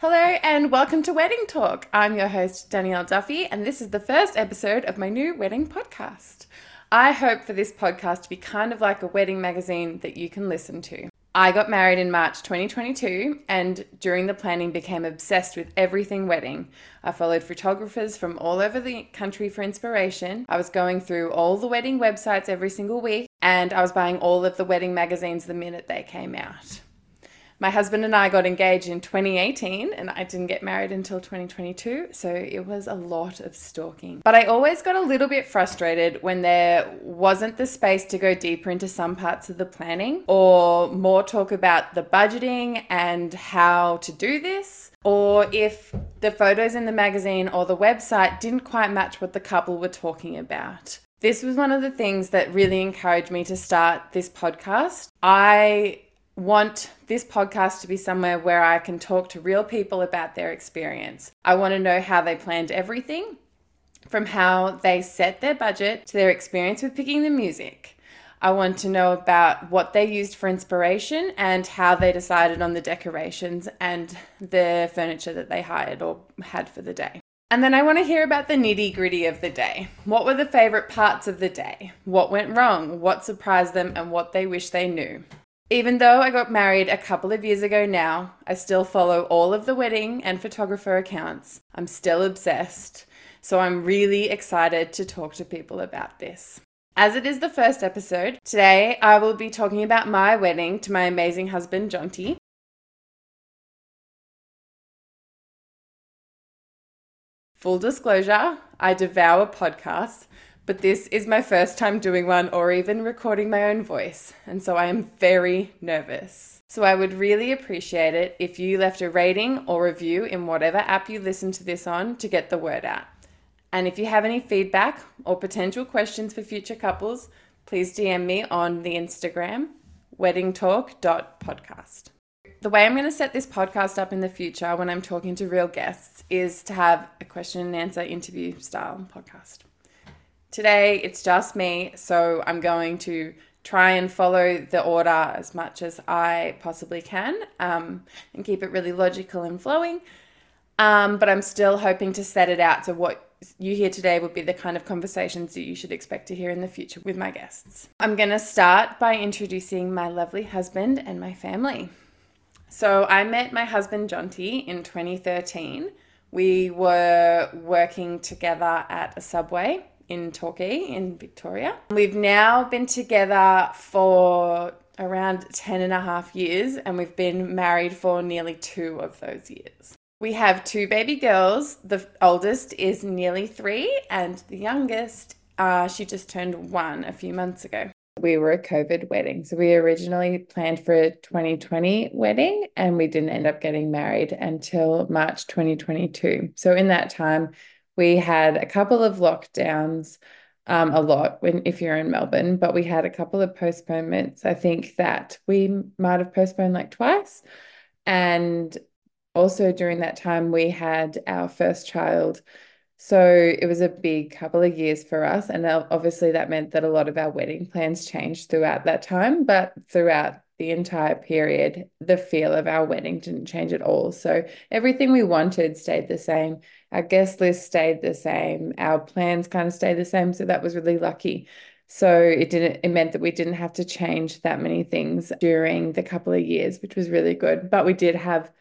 Hello and welcome to Wedding Talk. I'm your host, Danielle Duffy, and this is the first episode of my new wedding podcast. I hope for this podcast to be kind of like a wedding magazine that you can listen to. I got married in March 2022 and during the planning became obsessed with everything wedding. I followed photographers from all over the country for inspiration. I was going through all the wedding websites every single week and I was buying all of the wedding magazines the minute they came out my husband and I got engaged in 2018 and I didn't get married until 2022. So it was a lot of stalking. But I always got a little bit frustrated when there wasn't the space to go deeper into some parts of the planning or more talk about the budgeting and how to do this. Or if the photos in the magazine or the website didn't quite match what the couple were talking about. This was one of the things that really encouraged me to start this podcast. I want this podcast to be somewhere where I can talk to real people about their experience. I want to know how they planned everything from how they set their budget to their experience with picking the music. I want to know about what they used for inspiration and how they decided on the decorations and the furniture that they hired or had for the day. And then I want to hear about the nitty gritty of the day. What were the favorite parts of the day? What went wrong? What surprised them? And what they wish they knew. Even though I got married a couple of years ago now, I still follow all of the wedding and photographer accounts. I'm still obsessed. So I'm really excited to talk to people about this. As it is the first episode, today I will be talking about my wedding to my amazing husband, Jonty. Full disclosure, I devour podcasts but this is my first time doing one or even recording my own voice, and so I am very nervous. So I would really appreciate it if you left a rating or review in whatever app you listen to this on to get the word out. And if you have any feedback or potential questions for future couples, please DM me on the Instagram weddingtalk.podcast. The way I'm going to set this podcast up in the future when I'm talking to real guests is to have a question and answer interview style podcast. Today it's just me, so I'm going to try and follow the order as much as I possibly can um, and keep it really logical and flowing. Um, but I'm still hoping to set it out so what you hear today would be the kind of conversations that you should expect to hear in the future with my guests. I'm going to start by introducing my lovely husband and my family. So I met my husband Jonty in 2013. We were working together at a subway in Torquay in Victoria. We've now been together for around 10 and a half years and we've been married for nearly two of those years. We have two baby girls. The oldest is nearly three and the youngest, uh, she just turned one a few months ago. We were a COVID wedding. So we originally planned for a 2020 wedding and we didn't end up getting married until March 2022. So in that time, we had a couple of lockdowns, um, a lot when if you're in Melbourne, but we had a couple of postponements. I think that we might have postponed like twice. And also during that time, we had our first child. So it was a big couple of years for us. And obviously, that meant that a lot of our wedding plans changed throughout that time. But throughout the entire period, the feel of our wedding didn't change at all. So everything we wanted stayed the same. Our guest list stayed the same. Our plans kind of stayed the same. So that was really lucky. So it didn't, it meant that we didn't have to change that many things during the couple of years, which was really good. But we did have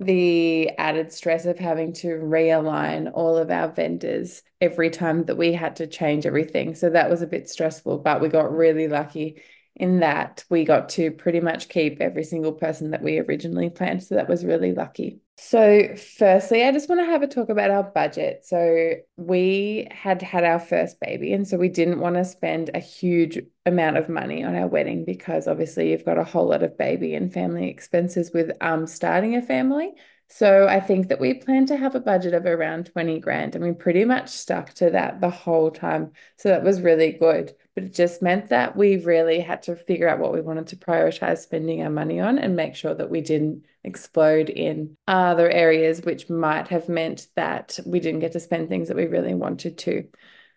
the added stress of having to realign all of our vendors every time that we had to change everything. So that was a bit stressful, but we got really lucky in that we got to pretty much keep every single person that we originally planned. So that was really lucky. So, firstly, I just want to have a talk about our budget. So, we had had our first baby, and so we didn't want to spend a huge amount of money on our wedding because obviously you've got a whole lot of baby and family expenses with um starting a family. So, I think that we planned to have a budget of around 20 grand, and we pretty much stuck to that the whole time. So, that was really good but it just meant that we really had to figure out what we wanted to prioritize spending our money on and make sure that we didn't explode in other areas, which might have meant that we didn't get to spend things that we really wanted to.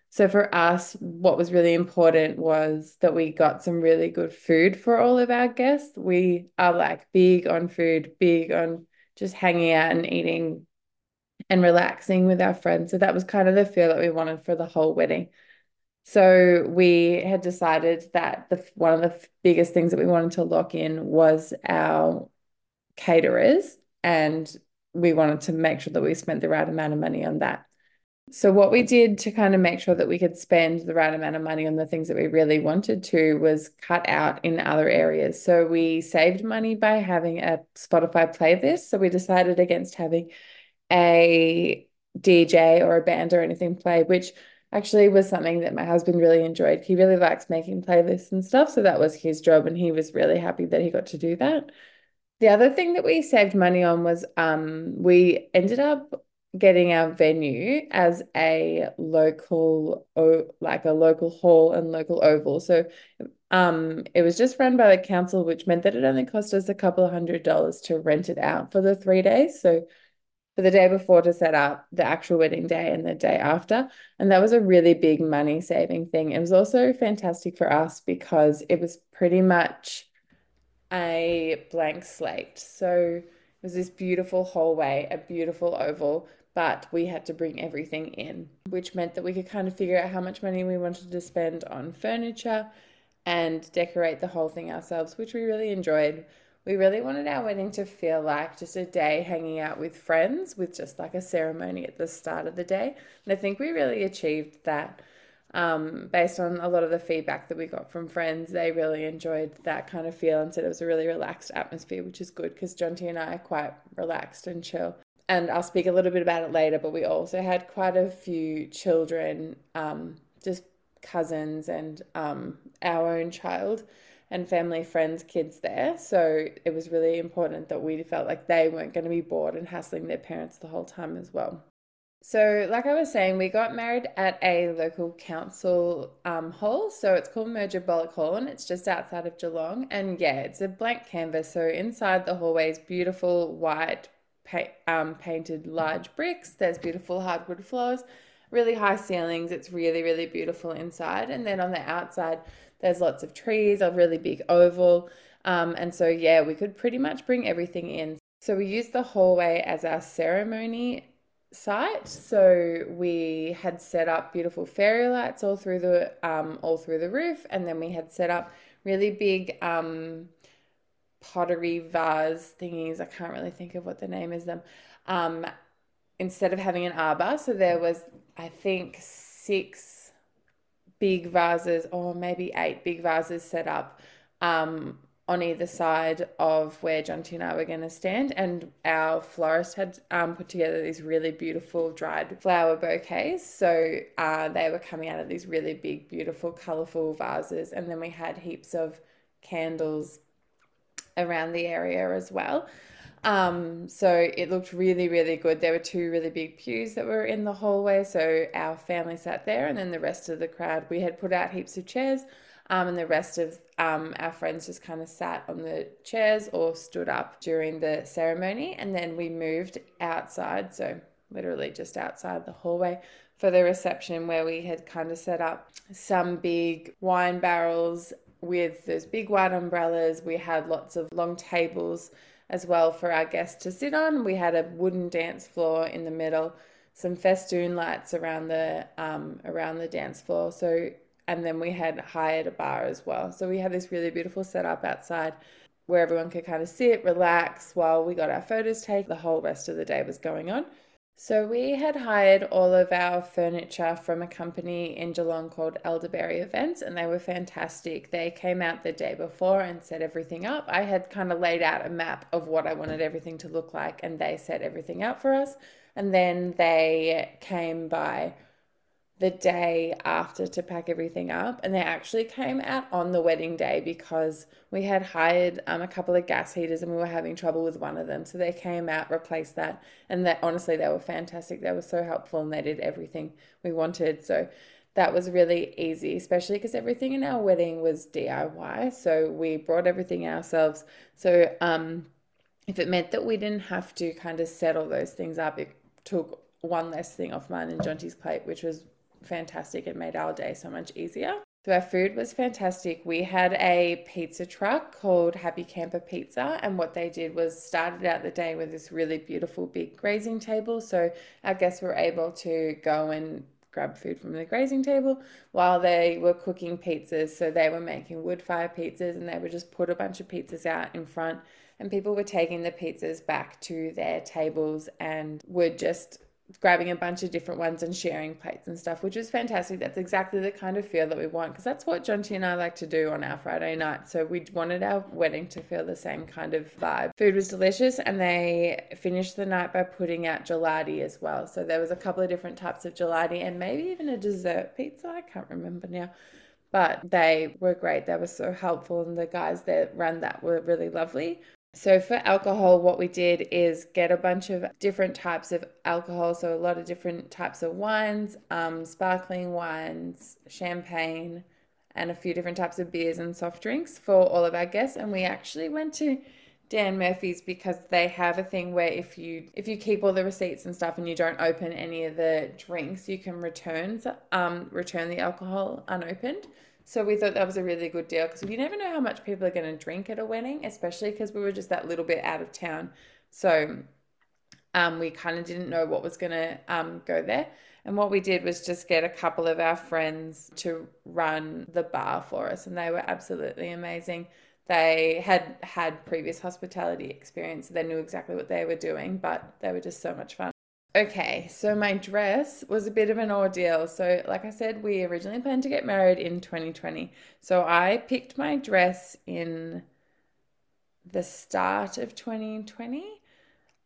So for us, what was really important was that we got some really good food for all of our guests. We are like big on food, big on just hanging out and eating and relaxing with our friends. So that was kind of the feel that we wanted for the whole wedding. So we had decided that the one of the biggest things that we wanted to lock in was our caterers, and we wanted to make sure that we spent the right amount of money on that. So what we did to kind of make sure that we could spend the right amount of money on the things that we really wanted to was cut out in other areas. So we saved money by having a Spotify playlist. So we decided against having a DJ or a band or anything play, which actually was something that my husband really enjoyed. He really likes making playlists and stuff. So that was his job, and he was really happy that he got to do that. The other thing that we saved money on was um, we ended up getting our venue as a local like a local hall and local oval so um it was just run by the council which meant that it only cost us a couple of hundred dollars to rent it out for the three days so for the day before to set up the actual wedding day and the day after. And that was a really big money saving thing. It was also fantastic for us because it was pretty much a blank slate. So it was this beautiful hallway, a beautiful oval, but we had to bring everything in, which meant that we could kind of figure out how much money we wanted to spend on furniture and decorate the whole thing ourselves, which we really enjoyed we really wanted our wedding to feel like just a day hanging out with friends with just like a ceremony at the start of the day. And I think we really achieved that um, based on a lot of the feedback that we got from friends. They really enjoyed that kind of feel and said it was a really relaxed atmosphere, which is good because Jonty and I are quite relaxed and chill. And I'll speak a little bit about it later, but we also had quite a few children, um, just cousins and um, our own child and family, friends, kids there. So it was really important that we felt like they weren't going to be bored and hassling their parents the whole time as well. So, like I was saying, we got married at a local council um, hall. So it's called Merger Hall and it's just outside of Geelong. And yeah, it's a blank canvas. So inside the hallway is beautiful white pa- um, painted large bricks. There's beautiful hardwood floors, really high ceilings. It's really, really beautiful inside. And then on the outside, there's lots of trees, a really big oval. Um, and so, yeah, we could pretty much bring everything in. So, we used the hallway as our ceremony site. So, we had set up beautiful fairy lights all through the um, all through the roof, and then we had set up really big um, pottery vase thingies. I can't really think of what the name is them. Um, instead of having an arbor, so there was I think six big vases, or maybe eight big vases set up um, on either side of where Jonty and I were going to stand. And our florist had um, put together these really beautiful dried flower bouquets. So uh, they were coming out of these really big, beautiful, colourful vases. And then we had heaps of candles around the area as well. Um, so it looked really, really good. There were two really big pews that were in the hallway. So our family sat there, and then the rest of the crowd, we had put out heaps of chairs, um, and the rest of um, our friends just kind of sat on the chairs or stood up during the ceremony. And then we moved outside, so literally just outside the hallway for the reception, where we had kind of set up some big wine barrels with those big white umbrellas. We had lots of long tables as well for our guests to sit on. We had a wooden dance floor in the middle, some festoon lights around the um, around the dance floor. So and then we had hired a bar as well. So we had this really beautiful setup outside where everyone could kind of sit, relax while we got our photos taken. The whole rest of the day was going on. So we had hired all of our furniture from a company in Geelong called Elderberry Events, and they were fantastic. They came out the day before and set everything up. I had kind of laid out a map of what I wanted everything to look like, and they set everything out for us. And then they came by the day after to pack everything up and they actually came out on the wedding day because we had hired um, a couple of gas heaters and we were having trouble with one of them. So they came out replaced that and that honestly they were fantastic. They were so helpful and they did everything we wanted. So that was really easy especially because everything in our wedding was diy so we brought everything ourselves. So um, if it meant that we didn't have to kind of set all those things up it took one less thing off mine and Jonty's plate, which was fantastic. It made our day so much easier. So our food was fantastic. We had a pizza truck called Happy Camper Pizza, and what they did was started out the day with this really beautiful big grazing table. So our guests were able to go and grab food from the grazing table while they were cooking pizzas. So they were making wood fire pizzas, and they would just put a bunch of pizzas out in front, and people were taking the pizzas back to their tables and would just grabbing a bunch of different ones and sharing plates and stuff, which was fantastic. That's exactly the kind of feel that we want because that's what Jonty and I like to do on our Friday night. So we wanted our wedding to feel the same kind of vibe. Food was delicious and they finished the night by putting out gelati as well. So there was a couple of different types of gelati and maybe even a dessert pizza. I can't remember now. But they were great. They were so helpful, and the guys that ran that were really lovely. So for alcohol, what we did is get a bunch of different types of alcohol. So a lot of different types of wines, um, sparkling wines, champagne, and a few different types of beers and soft drinks for all of our guests. And we actually went to Dan Murphy's because they have a thing where if you if you keep all the receipts and stuff and you don't open any of the drinks, you can return um return the alcohol unopened. So we thought that was a really good deal because you never know how much people are going to drink at a wedding, especially because we were just that little bit out of town. So um, we kind of didn't know what was going to um, go there. And what we did was just get a couple of our friends to run the bar for us, and they were absolutely amazing. They had had previous hospitality experience, so they knew exactly what they were doing, but they were just so much fun. Okay, so my dress was a bit of an ordeal. So, like I said, we originally planned to get married in 2020. So, I picked my dress in the start of 2020.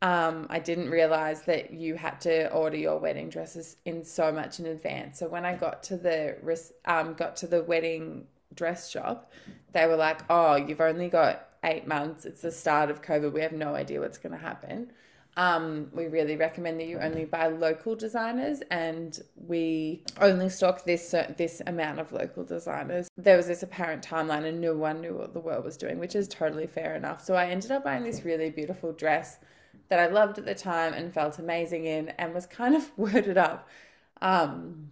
Um, I didn't realize that you had to order your wedding dresses in so much in advance. So when I got to the um, got to the wedding dress shop, they were like, "Oh, you've only got eight months. It's the start of COVID. We have no idea what's going to happen." Um, we really recommend that you only buy local designers, and we only stock this this amount of local designers. There was this apparent timeline, and no one knew what the world was doing, which is totally fair enough. So I ended up buying this really beautiful dress that I loved at the time and felt amazing in, and was kind of worded up. Um,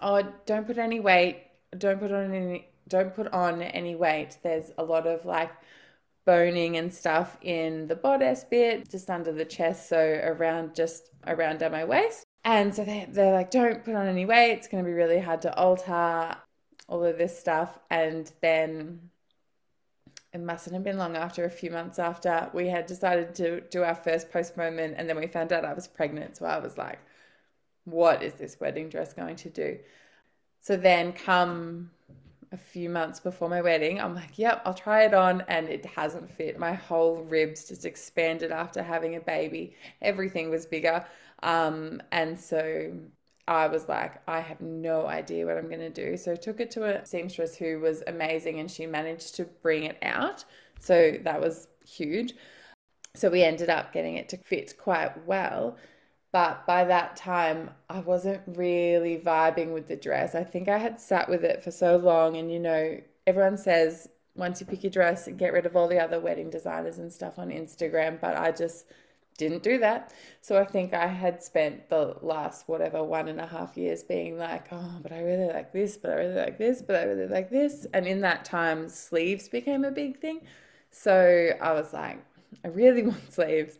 oh, don't put any weight. Don't put on any. Don't put on any weight. There's a lot of like boning and stuff in the bodice bit, just under the chest, so around just around down my waist. And so they, they're like, don't put on any weight, it's going to be really hard to alter, all of this stuff. And then it mustn't have been long after, a few months after, we had decided to do our first postponement. And then we found out I was pregnant. So I was like, what is this wedding dress going to do? So then, come a few months before my wedding. I'm like, yep, I'll try it on. And it hasn't fit. My whole ribs just expanded after having a baby. Everything was bigger. Um, and so I was like, I have no idea what I'm going to do. So I took it to a seamstress who was amazing and she managed to bring it out. So that was huge. So we ended up getting it to fit quite well. But by that time, I wasn't really vibing with the dress. I think I had sat with it for so long. And, you know, everyone says once you pick your dress, get rid of all the other wedding designers and stuff on Instagram. But I just didn't do that. So I think I had spent the last, whatever, one and a half years being like, oh, but I really like this, but I really like this, but I really like this. And in that time, sleeves became a big thing. So I was like, I really want sleeves.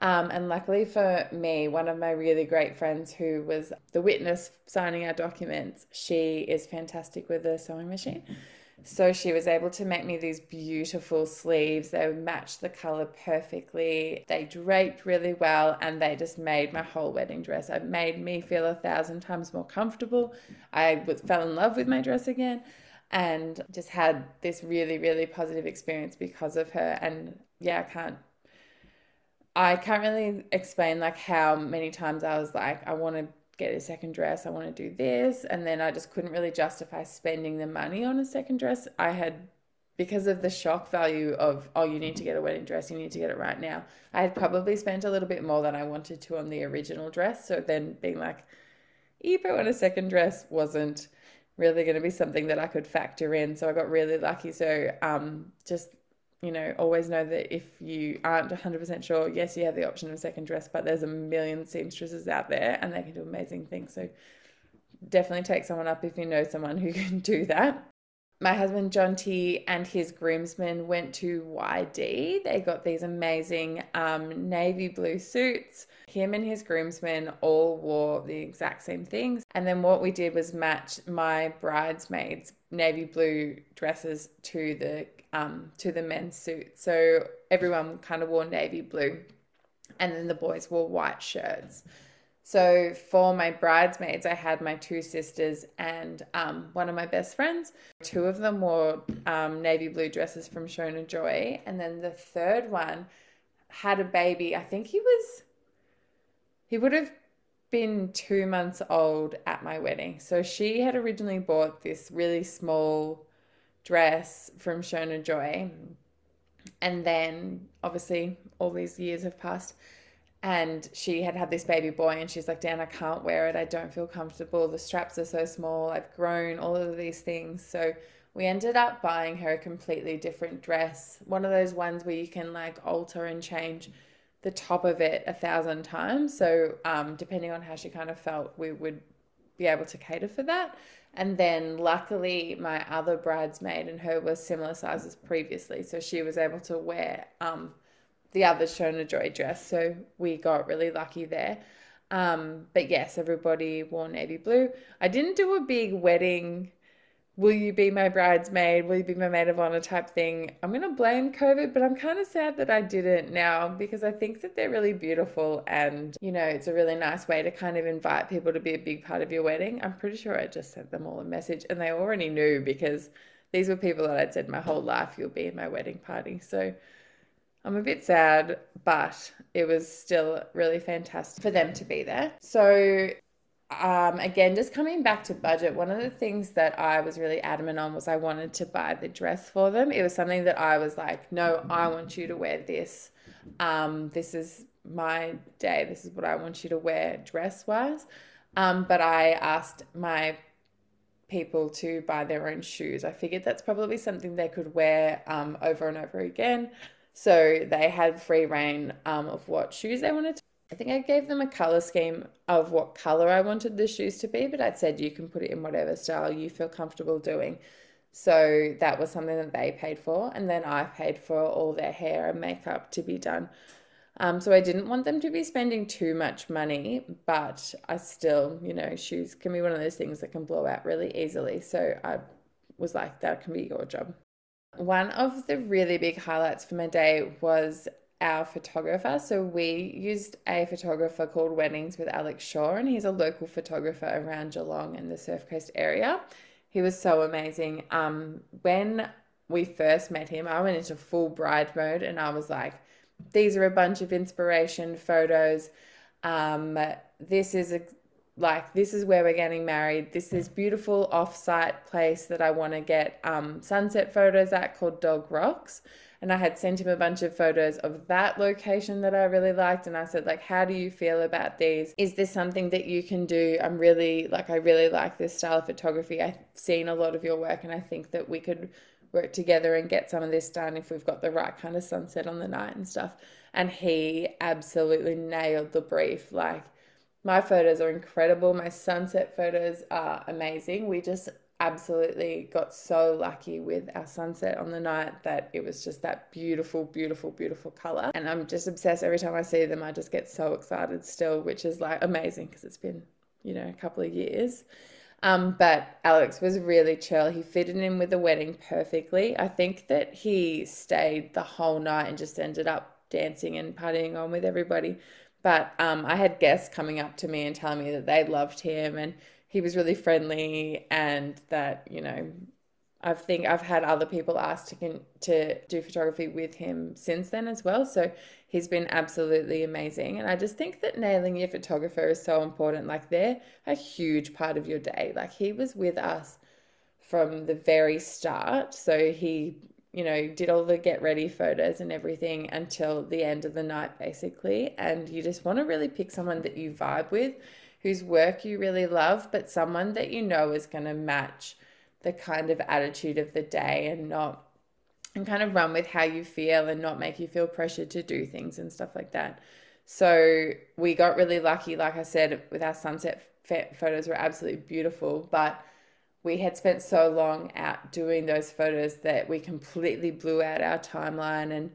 Um, and luckily for me, one of my really great friends who was the witness signing our documents, she is fantastic with a sewing machine. So she was able to make me these beautiful sleeves. They matched the color perfectly. They draped really well and they just made my whole wedding dress. It made me feel a thousand times more comfortable. I was, fell in love with my dress again and just had this really, really positive experience because of her. And yeah, I can't I can't really explain like how many times I was like, I want to get a second dress, I want to do this, and then I just couldn't really justify spending the money on a second dress. I had because of the shock value of oh you need to get a wedding dress you need to get it right now i had probably spent a little bit more than i wanted to on the original dress. So then being like ebay on a second dress wasn't really going to be something that i could factor in. So i got really lucky. So um just you know, always know that if you aren't 100% sure, yes, you have the option of a second dress, but there's a million seamstresses out there and they can do amazing things. So definitely take someone up if you know someone who can do that. My husband Jonty and his groomsmen went to YD. They got these amazing um, navy blue suits. Him and his groomsmen all wore the exact same things. And then what we did was match my bridesmaids' navy blue dresses to the um, to the men's suit. So everyone kind of wore navy blue, and then the boys wore white shirts. So for my bridesmaids, I had my two sisters and um, one of my best friends. Two of them wore um, navy blue dresses from Shona Joy, and then the third one had a baby. I think he was, he would have been two months old at my wedding. So she had originally bought this really small dress from Shona Joy, and then obviously all these years have passed and she had had this baby boy and she's like dan i can't wear it. I don't feel comfortable. The straps are so small. I've grown all of these things. So we ended up buying her a completely different dress. One of those ones where you can like alter and change the top of it a thousand times. So um, depending on how she kind of felt we would be able to cater for that and then luckily my other bridesmaid and her were similar sizes previously so she was able to wear um, the other Shona Joy dress. So we got really lucky there. Um, but yes, everybody wore navy blue. I didn't do a big wedding, will you be my bridesmaid? Will you be my maid of honor type thing? I'm going to blame COVID, but I'm kind of sad that I didn't now because I think that they're really beautiful and, you know, it's a really nice way to kind of invite people to be a big part of your wedding. I'm pretty sure I just sent them all a message and they already knew because these were people that I'd said my whole life, you'll be in my wedding party. So, I'm a bit sad, but it was still really fantastic for them to be there. So, um, again, just coming back to budget, one of the things that I was really adamant on was I wanted to buy the dress for them. It was something that I was like, no, I want you to wear this. Um, this is my day. This is what I want you to wear dress wise. Um, but I asked my people to buy their own shoes. I figured that's probably something they could wear um, over and over again. So they had free reign um, of what shoes they wanted. To. I think I gave them a color scheme of what color I wanted the shoes to be, but I'd said you can put it in whatever style you feel comfortable doing. So that was something that they paid for, and then I paid for all their hair and makeup to be done. Um, so I didn't want them to be spending too much money, but I still, you know, shoes can be one of those things that can blow out really easily. So I was like, that can be your job. One of the really big highlights for my day was our photographer. So we used a photographer called Weddings with Alex Shore, and he's a local photographer around Geelong and the Surf Coast area. He was so amazing. Um, when we first met him, I went into full bride mode and I was like, these are a bunch of inspiration photos. Um, this is a like this is where we're getting married this is beautiful off-site place that i want to get um, sunset photos at called dog rocks and i had sent him a bunch of photos of that location that i really liked and i said like how do you feel about these? Is this something that you can do? I'm really like i really like this style of photography. I've seen a lot of your work and i think that we could work together and get some of this done if we've got the right kind of sunset on the night and stuff. And he absolutely nailed the brief. Like my photos are incredible. My sunset photos are amazing. We just absolutely got so lucky with our sunset on the night that it was just that beautiful, beautiful, beautiful color. And I'm just obsessed every time I see them. I just get so excited still, which is like amazing because it's been, you know, a couple of years. Um, but Alex was really chill. He fitted in with the wedding perfectly. I think that he stayed the whole night and just ended up dancing and partying on with everybody but um, I had guests coming up to me and telling me that they loved him and he was really friendly and that, you know, I think I've had other people ask to can, to do photography with him since then as well. So he's been absolutely amazing. And I just think that nailing your photographer is so important. Like they're a huge part of your day. Like he was with us from the very start. So he you know, did all the get ready photos and everything until the end of the night, basically. And you just want to really pick someone that you vibe with, whose work you really love, but someone that you know is going to match the kind of attitude of the day and not and kind of run with how you feel and not make you feel pressured to do things and stuff like that. So we got really lucky, like I said, with our sunset photos were absolutely beautiful, but we had spent so long out doing those photos that we completely blew out our timeline and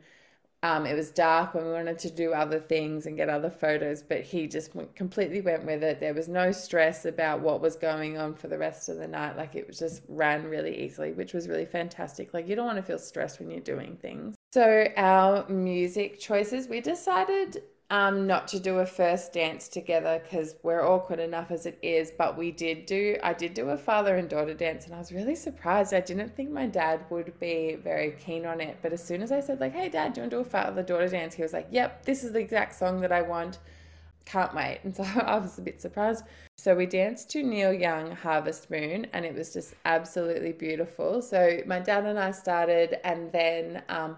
um, it was dark when we wanted to do other things and get other photos, but he just went, completely went with it. There was no stress about what was going on for the rest of the night. Like it just ran really easily, which was really fantastic. Like you don't want to feel stressed when you're doing things. So, our music choices, we decided um, not to do a first dance together because we're awkward enough as it is. But we did do, I did do a father and daughter dance, and I was really surprised. I didn't think my dad would be very keen on it. But as soon as I said, like, hey, dad, do you want to do a father daughter dance? He was like, yep, this is the exact song that I want. Can't wait. And so I was a bit surprised. So we danced to Neil Young Harvest Moon, and it was just absolutely beautiful. So my dad and I started, and then um,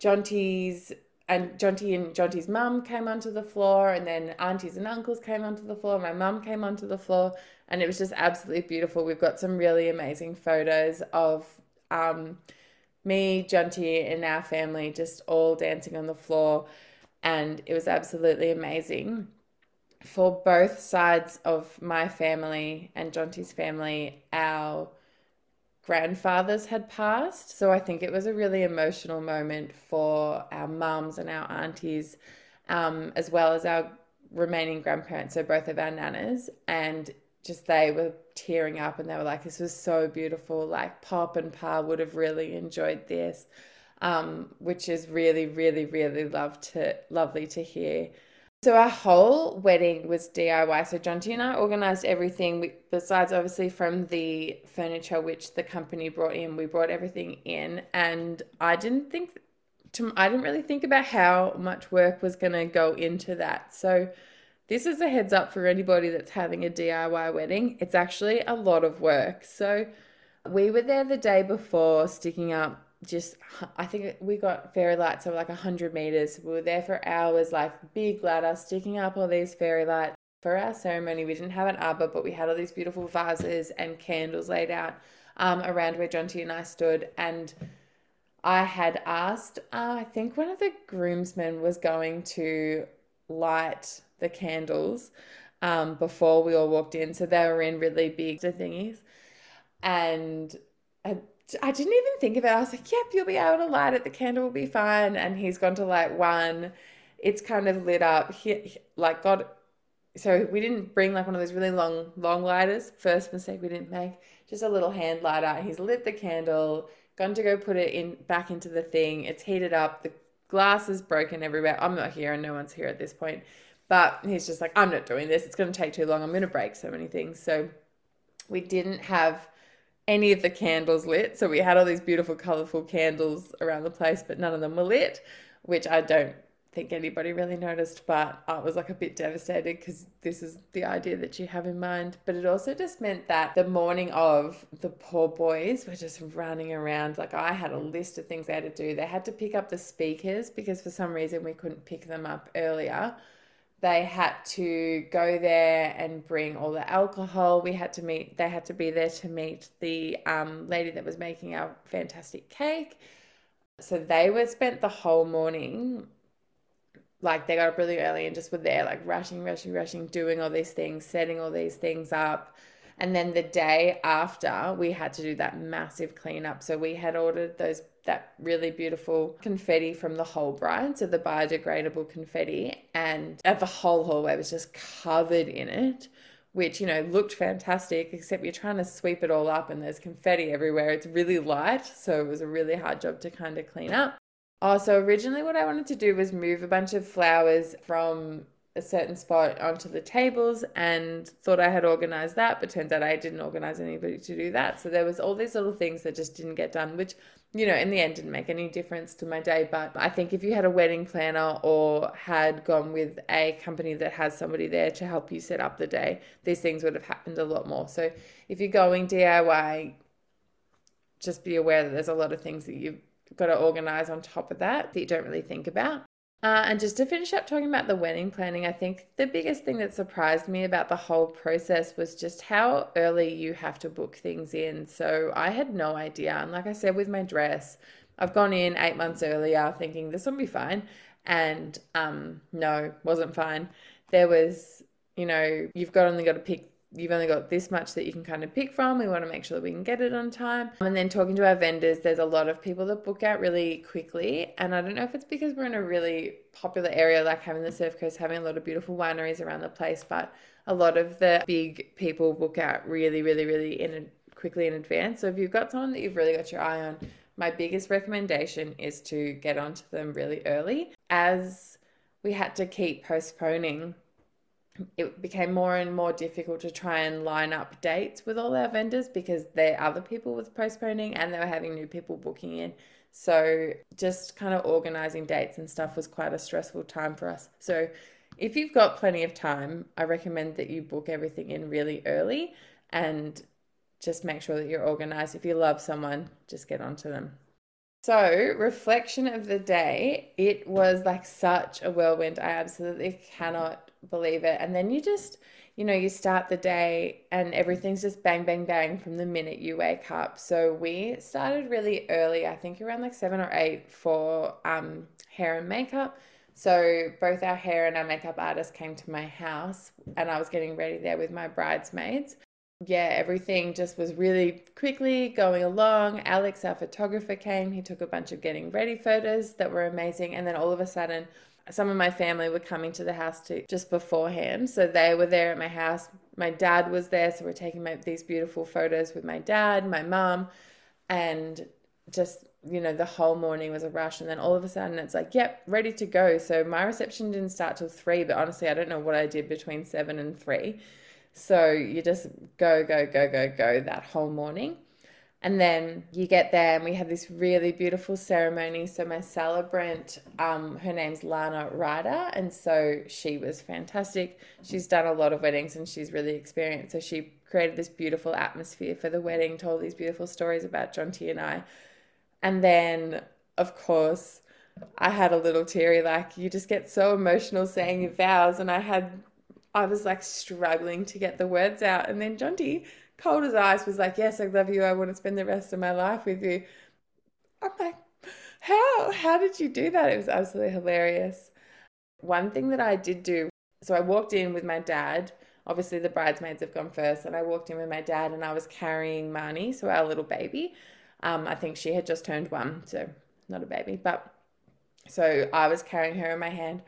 Jonty's and Jonty and Jonty's mum came onto the floor, and then aunties and uncles came onto the floor. My mum came onto the floor, and it was just absolutely beautiful. We've got some really amazing photos of um, me, Jonty, and our family just all dancing on the floor, and it was absolutely amazing. For both sides of my family and Jonty's family, our grandfathers had passed. So I think it was a really emotional moment for our mums and our aunties, um, as well as our remaining grandparents, so both of our nanas. And just they were tearing up and they were like, this was so beautiful. Like Pop and Pa would have really enjoyed this, um, which is really, really, really love to, lovely to hear. So our whole wedding was DIY. So Jonty and I organized everything besides obviously from the furniture which the company brought in. We brought everything in and I didn't think to I didn't really think about how much work was going to go into that. So this is a heads up for anybody that's having a DIY wedding. It's actually a lot of work. So we were there the day before sticking up just I think we got fairy lights over like 100 meters. We were there for hours, like big ladder, sticking up all these fairy lights. For our ceremony, we didn't have an arbor, but we had all these beautiful vases and candles laid out um, around where Jonty and I stood. And I had asked, uh, I think one of the groomsmen was going to light the candles um, before we all walked in. So they were in really big thingies. And I didn't even think of it. I was like, yep, you'll be able to light it. The candle will be fine. And he's gone to light one. It's kind of lit up. He, like, God, so we didn't bring like one of those really long, long lighters. First mistake we didn't make. Just a little hand lighter. He's lit the candle, gone to go put it in back into the thing. It's heated up. The glass is broken everywhere. I'm not here and no one's here at this point. But he's just like, I'm not doing this. It's going to take too long. I'm going to break so many things. So we didn't have any of the candles lit. So we had all these beautiful, colorful candles around the place, but none of them were lit, which I don't think anybody really noticed, but I was like a bit devastated because this is the idea that you have in mind. But it also just meant that the morning of, the poor boys were just running around. Like I had a list of things they had to do. They had to pick up the speakers because for some reason we couldn't pick them up earlier they had to go there and bring all the alcohol. We had to meet, they had to be there to meet the um, lady that was making our fantastic cake. So they were spent the whole morning, like they got up really early and just were there, like rushing, rushing, rushing, doing all these things, setting all these things up. And then the day after, we had to do that massive cleanup. So we had ordered those that really beautiful confetti from the whole bride, so the biodegradable confetti, and the whole hallway was just covered in it, which you know looked fantastic. Except you're trying to sweep it all up, and there's confetti everywhere. It's really light, so it was a really hard job to kind of clean up. Oh, also, originally, what I wanted to do was move a bunch of flowers from a certain spot onto the tables and thought I had organized that, but turns out I didn't organize anybody to do that. So there was all these little things that just didn't get done, which, you know, in the end didn't make any difference to my day. But I think if you had a wedding planner or had gone with a company that has somebody there to help you set up the day, these things would have happened a lot more. So if you're going DIY, just be aware that there's a lot of things that you've got to organize on top of that that you don't really think about. Uh, and just to finish up talking about the wedding planning, I think the biggest thing that surprised me about the whole process was just how early you have to book things in. So I had no idea. And like I said, with my dress, I've gone in eight months earlier thinking this will be fine. And um, no, wasn't fine. There was you know, you've got only got to pick you've only got this much that you can kind of pick from. We want to make sure that we can get it on time. And then talking to our vendors, there's a lot of people that book out really quickly. And I don't know if it's because we're in a really popular area, like having the Surf Coast, having a lot of beautiful wineries around the place, but a lot of the big people book out really, really, really in a, quickly in advance. So if you've got someone that you've really got your eye on, my biggest recommendation is to get onto them really early. As we had to keep postponing it became more and more difficult to try and line up dates with all our vendors because their other people was postponing and they were having new people booking in. So just kind of organizing dates and stuff was quite a stressful time for us. So if you've got plenty of time, I recommend that you book everything in really early and just make sure that you're organized. If you love someone, just get onto them. So, reflection of the day, it was like such a whirlwind. I absolutely cannot believe it. And then you just, you know, you start the day and everything's just bang, bang, bang from the minute you wake up. So we started really early, I think around like seven or eight for um, hair and makeup. So both our hair and our makeup artist came to my house and I was getting ready there with my bridesmaids. Yeah, everything just was really quickly going along. Alex, our photographer, came. He took a bunch of getting ready photos that were amazing. And then all of a sudden, some of my family were coming to the house too just beforehand. So they were there at my house. My dad was there, so we're taking my, these beautiful photos with my dad, my mom, and just you know the whole morning was a rush. And then all of a sudden it's like, yep, ready to go. So my reception didn't start till three, but honestly, I don't know what I did between seven and three. So you just go, go, go, go, go that whole morning. And then you get there, and we have this really beautiful ceremony. So, my celebrant, um, her name's Lana Ryder, and so she was fantastic. She's done a lot of weddings and she's really experienced. So, she created this beautiful atmosphere for the wedding, told these beautiful stories about Jonty and I. And then, of course, I had a little teary, like, you just get so emotional saying your vows. And I had, I was like struggling to get the words out. And then Jonty cold as ice was like, Yes, I love you. I want to spend the rest of my life with you. I'm like, How how did you do that? It was absolutely hilarious. One thing that I did do, so I walked in with my dad. Obviously the bridesmaids have gone first, and I walked in with my dad and I was carrying Marnie, so our little baby. Um, I think she had just turned one, so not a baby, but so I was carrying her in my hand.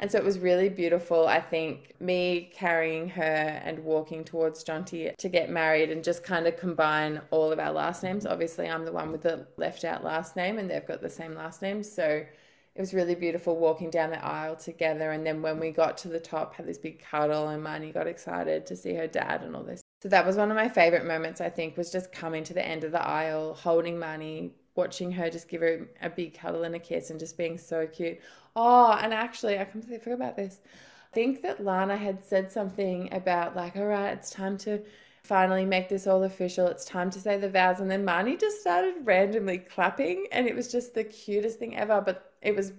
And so it was really beautiful. I think me carrying her and walking towards Jonty to get married and just kind of combine all of our last names. Obviously, I'm the one with the left out last name, and they've got the same last name. So it was really beautiful walking down the aisle together. And then when we got to the top, had this big cuddle, and Marnie got excited to see her dad and all this. So that was one of my favorite moments, I think, was just coming to the end of the aisle, holding Marnie, watching her just give her a big cuddle and a kiss and just being so cute. Oh, and actually, I completely forgot about this. I think that Lana had said something about, like, all right, it's time to finally make this all official. It's time to say the vows. And then Marnie just started randomly clapping, and it was just the cutest thing ever. But it was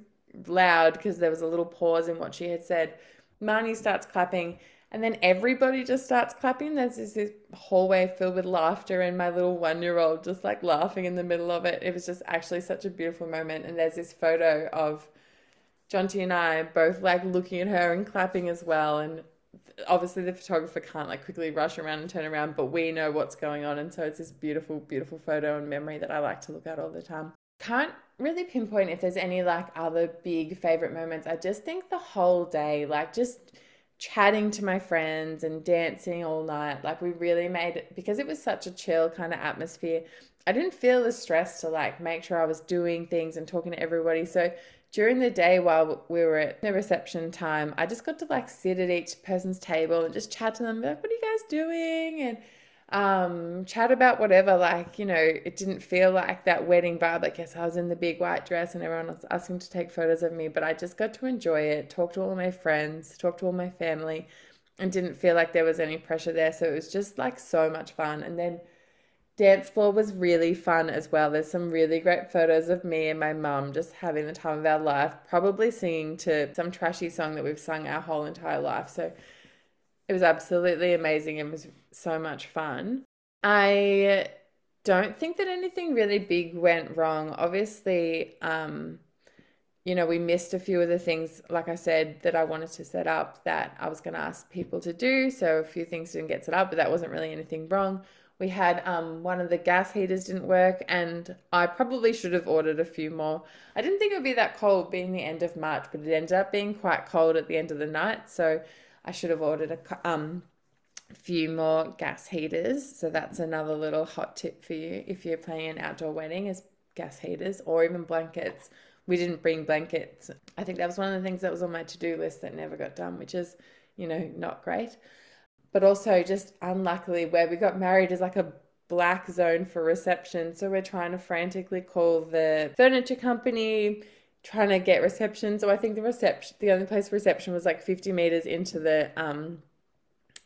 loud because there was a little pause in what she had said. Marnie starts clapping and then everybody just starts clapping. There's this, this hallway filled with laughter, and my little one year old just like laughing in the middle of it. It was just actually such a beautiful moment. And there's this photo of Jonty and I both like looking at her and clapping as well. And obviously, the photographer can't like quickly rush around and turn around, but we know what's going on. And so it's this beautiful, beautiful photo and memory that I like to look at all the time. Can't really pinpoint if there's any like other big favorite moments. I just think the whole day, like, just chatting to my friends and dancing all night. Like we really made it because it was such a chill kind of atmosphere. I didn't feel the stress to like make sure I was doing things and talking to everybody. So during the day while we were at the reception time, I just got to like sit at each person's table and just chat to them, like, what are you guys doing? And um, chat about whatever. Like, you know, it didn't feel like that wedding vibe. I guess I was in the big white dress and everyone was asking to take photos of me, but I just got to enjoy it, talk to all my friends, talk to all my family, and didn't feel like there was any pressure there. So it was just like so much fun. And then dance floor was really fun as well. There's some really great photos of me and my mum just having the time of our life, probably singing to some trashy song that we've sung our whole entire life. So it was absolutely amazing. It was so much fun. I don't think that anything really big went wrong. Obviously, um, you know, we missed a few of the things, like I said, that I wanted to set up that I was going to ask people to do. So a few things didn't get set up, but that wasn't really anything wrong. We had um, one of the gas heaters didn't work, and I probably should have ordered a few more. I didn't think it would be that cold being the end of March, but it ended up being quite cold at the end of the night. So I should have ordered a um, few more gas heaters. So that's another little hot tip for you if you're planning an outdoor wedding is gas heaters or even blankets we didn't bring blankets. I think that was one of the things that was on my to do list that never got done, which is, you know, not great. But also, just unluckily, where we got married is like a black zone for reception. So we're trying to frantically call the furniture company, trying to get reception. So I think the reception, the only place for reception was like 50 meters into the, um,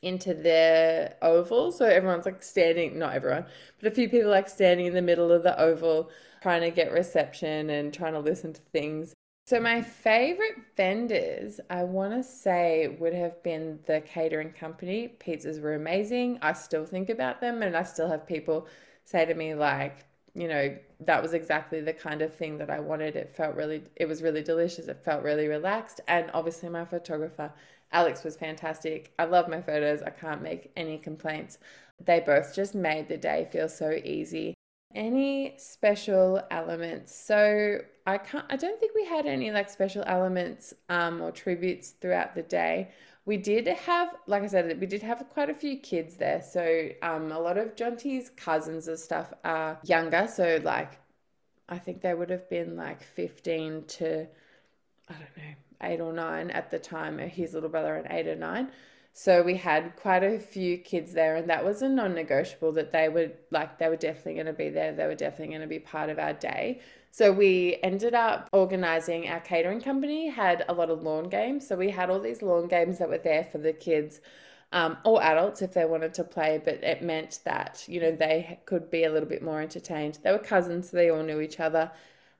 into the oval. So everyone's like standing, not everyone, but a few people like standing in the middle of the oval trying to get reception and trying to listen to things. So, my favorite vendors, I want to say, would have been the catering company. Pizzas were amazing. I still think about them, and I still have people say to me, like, you know, that was exactly the kind of thing that I wanted. It felt really, it was really delicious. It felt really relaxed. And obviously, my photographer, Alex, was fantastic. I love my photos. I can't make any complaints. They both just made the day feel so easy any special elements so i can't i don't think we had any like special elements um, or tributes throughout the day. We did have like i said we did have quite a few kids there. So um, a lot of jonty's cousins and stuff are younger. So like i think they would have been like 15 to i don't know 8 or 9 at the time his little brother at 8 or 9 so we had quite a few kids there, and that was a non negotiable that they were like, they were definitely going to be there. They were definitely going to be part of our day. So we ended up organizing our catering company, had a lot of lawn games. So we had all these lawn games that were there for the kids. Um, or adults if they wanted to play, but it meant that, you know, they could be a little bit more entertained. They were cousins, so they all knew each other.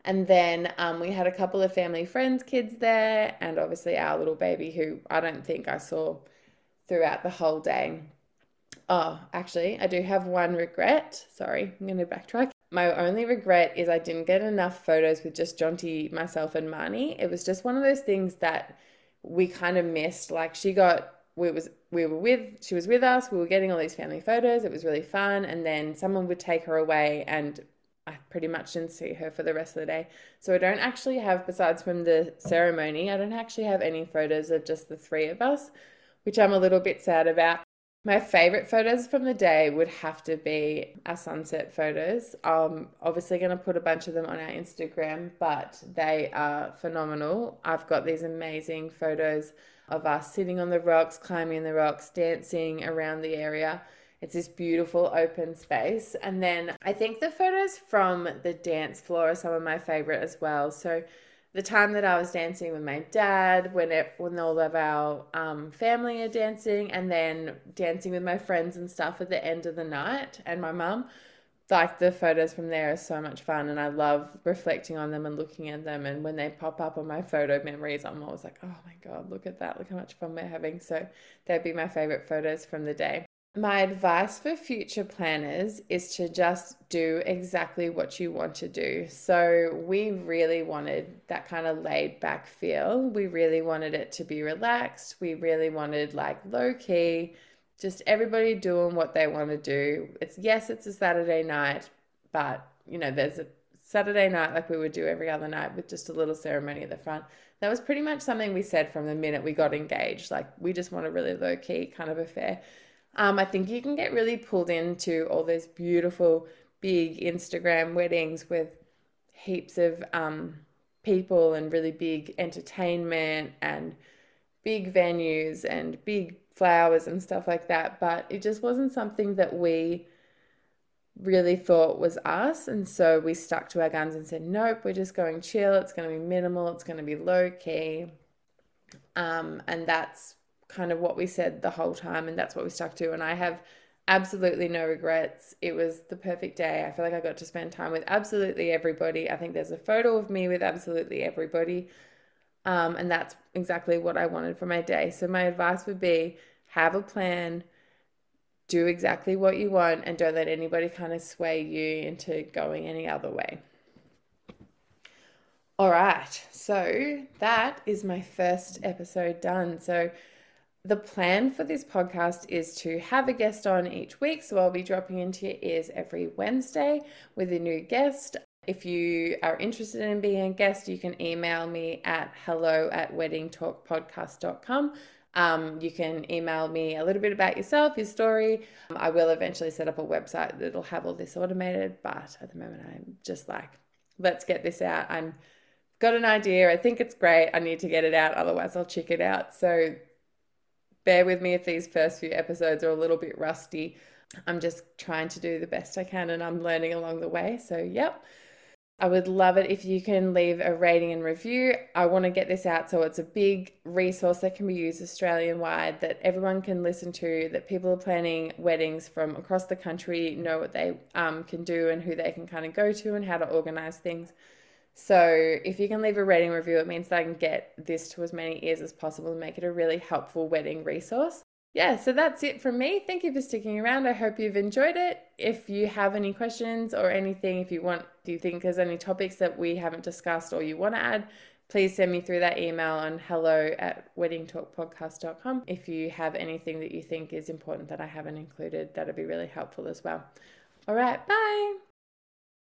And then um, we had a couple of family friends' kids there, and obviously our little baby, who I don't think I saw throughout the whole day. Oh, actually, I do have one regret. Sorry, I'm going to backtrack. My only regret is I didn't get enough photos with just Jonty, myself, and Marnie. It was just one of those things that we kind of missed. Like she got, we was we were with, she was with us. We were getting all these family photos. It was really fun, and then someone would take her away, and I pretty much didn't see her for the rest of the day. So I don't actually have, besides from the ceremony, I don't actually have any photos of just the three of us which I'm a little bit sad about. My favorite photos from the day would have to be our sunset photos. I'm obviously going to put a bunch of them on our Instagram, but they are phenomenal. I've got these amazing photos of us sitting on the rocks, climbing the rocks, dancing around the area. It's this beautiful open space. And then I think the photos from the dance floor are some of my favorite as well. So the time that I was dancing with my dad, when it when all of our um, family are dancing, and then dancing with my friends and stuff at the end of the night, and my mum. Like the photos from there are so much fun, and I love reflecting on them and looking at them. And when they pop up on my photo memories, I'm always like, oh my god, look at that! Look how much fun we're having. So they'd be my favorite photos from the day. My advice for future planners is to just do exactly what you want to do. So, we really wanted that kind of laid back feel. We really wanted it to be relaxed. We really wanted like low key, just everybody doing what they want to do. It's yes, it's a Saturday night, but you know, there's a Saturday night like we would do every other night with just a little ceremony at the front. That was pretty much something we said from the minute we got engaged. Like, we just want a really low key kind of affair. Um, I think you can get really pulled into all those beautiful big Instagram weddings with heaps of um, people and really big entertainment and big venues and big flowers and stuff like that. But it just wasn't something that we really thought was us. And so we stuck to our guns and said, nope, we're just going chill. It's going to be minimal. It's going to be low key. Um, and that's kind of what we said the whole time, and that's what we stuck to. And I have absolutely no regrets. It was the perfect day. I feel like I got to spend time with absolutely everybody. I think there's a photo of me with absolutely everybody. Um, and that's exactly what I wanted for my day. So, my advice would be have a plan, do exactly what you want, and don't let anybody kind of sway you into going any other way. All right, so that is my first episode done. So, the plan for this podcast is to have a guest on each week. So, I'll be dropping into your ears every Wednesday with a new guest. If you are interested in being a guest, you can email me at hello at weddingtalkpodcast.com. Um, you can email me a little bit about yourself, your story. I will eventually set up a website that'll have all this automated, but at the moment I'm just like, let's get this out. I'm got an idea. I think it's great. I need to get it out, otherwise I'll check it out. So bear with me if these first few episodes are a little bit rusty. I'm just trying to do the best I can and I'm learning along the way. So, yep. I would love it if you can leave a rating and review. I want to get this out so it's a big resource that can be used Australian wide, that everyone can listen to, that people are planning weddings from across the country know what they um, can do and who they can kind of go to and how to organize things. So if you can leave a rating review, it means that I can get this to as many ears as possible and make it a really helpful wedding resource yeah, so that's it from me. Thank you for sticking around. I hope you've enjoyed it. If you have any questions or anything, if you want, do you think there's any topics that we haven't discussed or you want to add, please send me through that email on hello at weddingtalkpodcast.com. If you have anything that you think is important that I haven't included, that'd be really helpful as well. All right, bye.